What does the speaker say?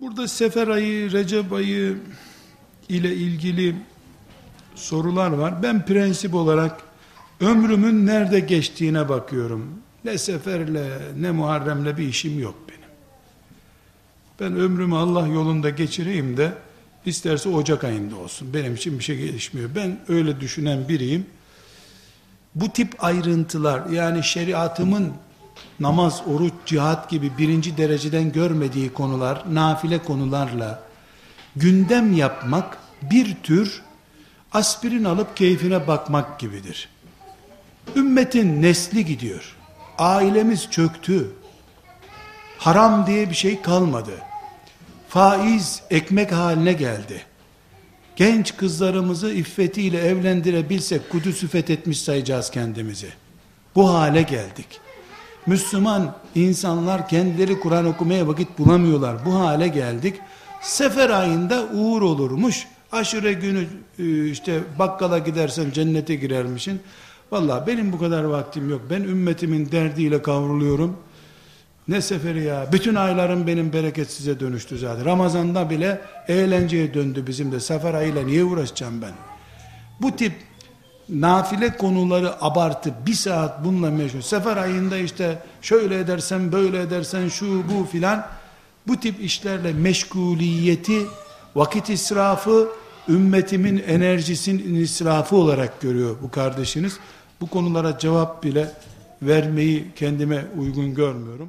Burada sefer ayı, Recep ayı ile ilgili sorular var. Ben prensip olarak ömrümün nerede geçtiğine bakıyorum. Ne seferle ne Muharrem'le bir işim yok benim. Ben ömrümü Allah yolunda geçireyim de isterse Ocak ayında olsun. Benim için bir şey gelişmiyor. Ben öyle düşünen biriyim. Bu tip ayrıntılar yani şeriatımın namaz, oruç, cihat gibi birinci dereceden görmediği konular, nafile konularla gündem yapmak bir tür aspirin alıp keyfine bakmak gibidir. Ümmetin nesli gidiyor. Ailemiz çöktü. Haram diye bir şey kalmadı. Faiz ekmek haline geldi. Genç kızlarımızı iffetiyle evlendirebilsek Kudüs'ü fethetmiş sayacağız kendimizi. Bu hale geldik. Müslüman insanlar kendileri Kur'an okumaya vakit bulamıyorlar. Bu hale geldik. Sefer ayında uğur olurmuş. Aşure günü e, işte bakkala gidersen cennete girermişin. Valla benim bu kadar vaktim yok. Ben ümmetimin derdiyle kavruluyorum. Ne seferi ya. Bütün aylarım benim bereketsize dönüştü zaten. Ramazanda bile eğlenceye döndü bizim de. Sefer ayıyla niye uğraşacağım ben? Bu tip nafile konuları abartıp bir saat bununla meşgul. Sefer ayında işte şöyle edersen böyle edersen şu bu filan bu tip işlerle meşguliyeti vakit israfı ümmetimin enerjisinin israfı olarak görüyor bu kardeşiniz. Bu konulara cevap bile vermeyi kendime uygun görmüyorum.